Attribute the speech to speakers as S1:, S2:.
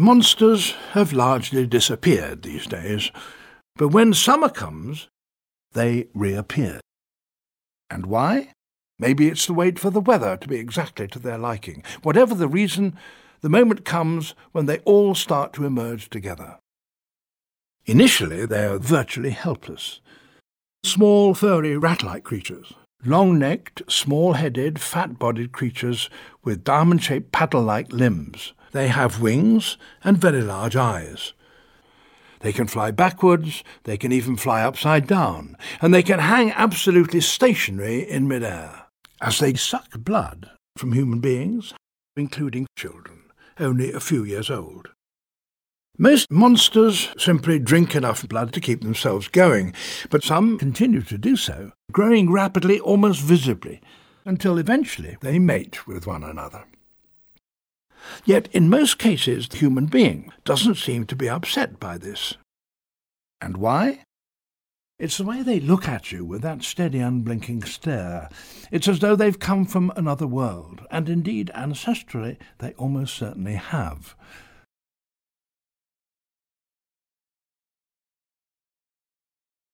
S1: Monsters have largely disappeared these days, but when summer comes, they reappear. And why? Maybe it's to wait for the weather to be exactly to their liking. Whatever the reason, the moment comes when they all start to emerge together. Initially, they are virtually helpless. Small, furry, rat-like creatures. Long-necked, small-headed, fat-bodied creatures with diamond-shaped paddle-like limbs. They have wings and very large eyes. They can fly backwards, they can even fly upside down, and they can hang absolutely stationary in midair, as they suck blood from human beings, including children, only a few years old. Most monsters simply drink enough blood to keep themselves going, but some continue to do so, growing rapidly, almost visibly, until eventually they mate with one another. Yet in most cases the human being doesn't seem to be upset by this. And why? It's the way they look at you with that steady, unblinking stare. It's as though they've come from another world, and indeed, ancestrally, they almost certainly have.